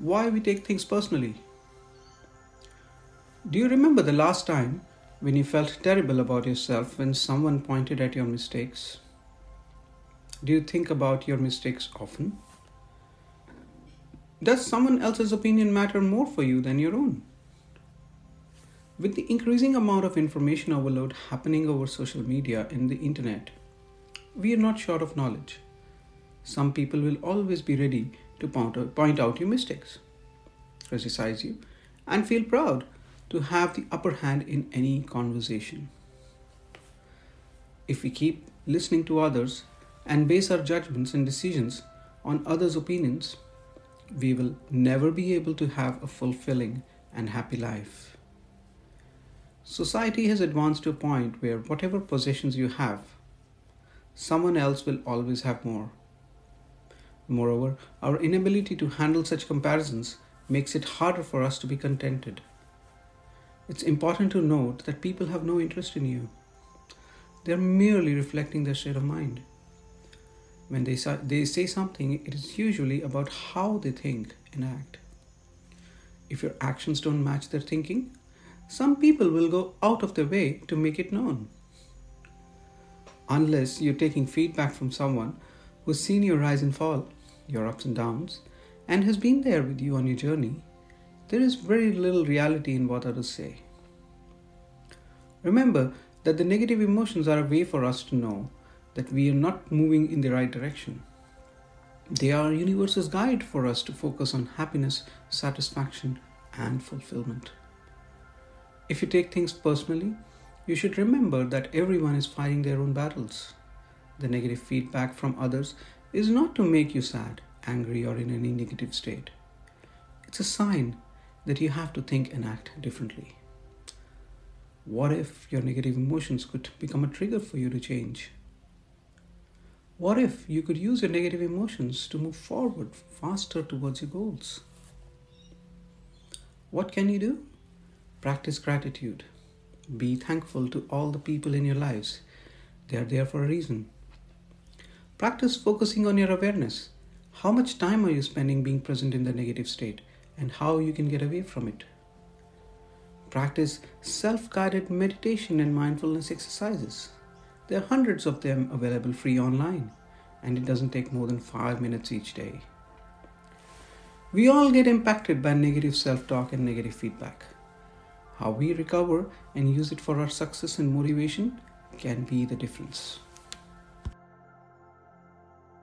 why we take things personally. Do you remember the last time when you felt terrible about yourself when someone pointed at your mistakes? Do you think about your mistakes often? Does someone else's opinion matter more for you than your own? With the increasing amount of information overload happening over social media and the internet, we are not short of knowledge. Some people will always be ready to point out your mistakes, criticize you, and feel proud to have the upper hand in any conversation. If we keep listening to others and base our judgments and decisions on others' opinions, we will never be able to have a fulfilling and happy life. Society has advanced to a point where whatever possessions you have, someone else will always have more. Moreover, our inability to handle such comparisons makes it harder for us to be contented. It's important to note that people have no interest in you. They're merely reflecting their state of mind. When they, they say something, it is usually about how they think and act. If your actions don't match their thinking, some people will go out of their way to make it known. Unless you're taking feedback from someone who's seen your rise and fall, your ups and downs, and has been there with you on your journey, there is very little reality in what others say. Remember that the negative emotions are a way for us to know that we are not moving in the right direction. They are universe's guide for us to focus on happiness, satisfaction, and fulfillment. If you take things personally, you should remember that everyone is fighting their own battles. The negative feedback from others is not to make you sad, angry, or in any negative state. It's a sign that you have to think and act differently. What if your negative emotions could become a trigger for you to change? What if you could use your negative emotions to move forward faster towards your goals? What can you do? Practice gratitude. Be thankful to all the people in your lives. They are there for a reason. Practice focusing on your awareness. How much time are you spending being present in the negative state and how you can get away from it? Practice self guided meditation and mindfulness exercises. There are hundreds of them available free online, and it doesn't take more than five minutes each day. We all get impacted by negative self talk and negative feedback. How we recover and use it for our success and motivation can be the difference.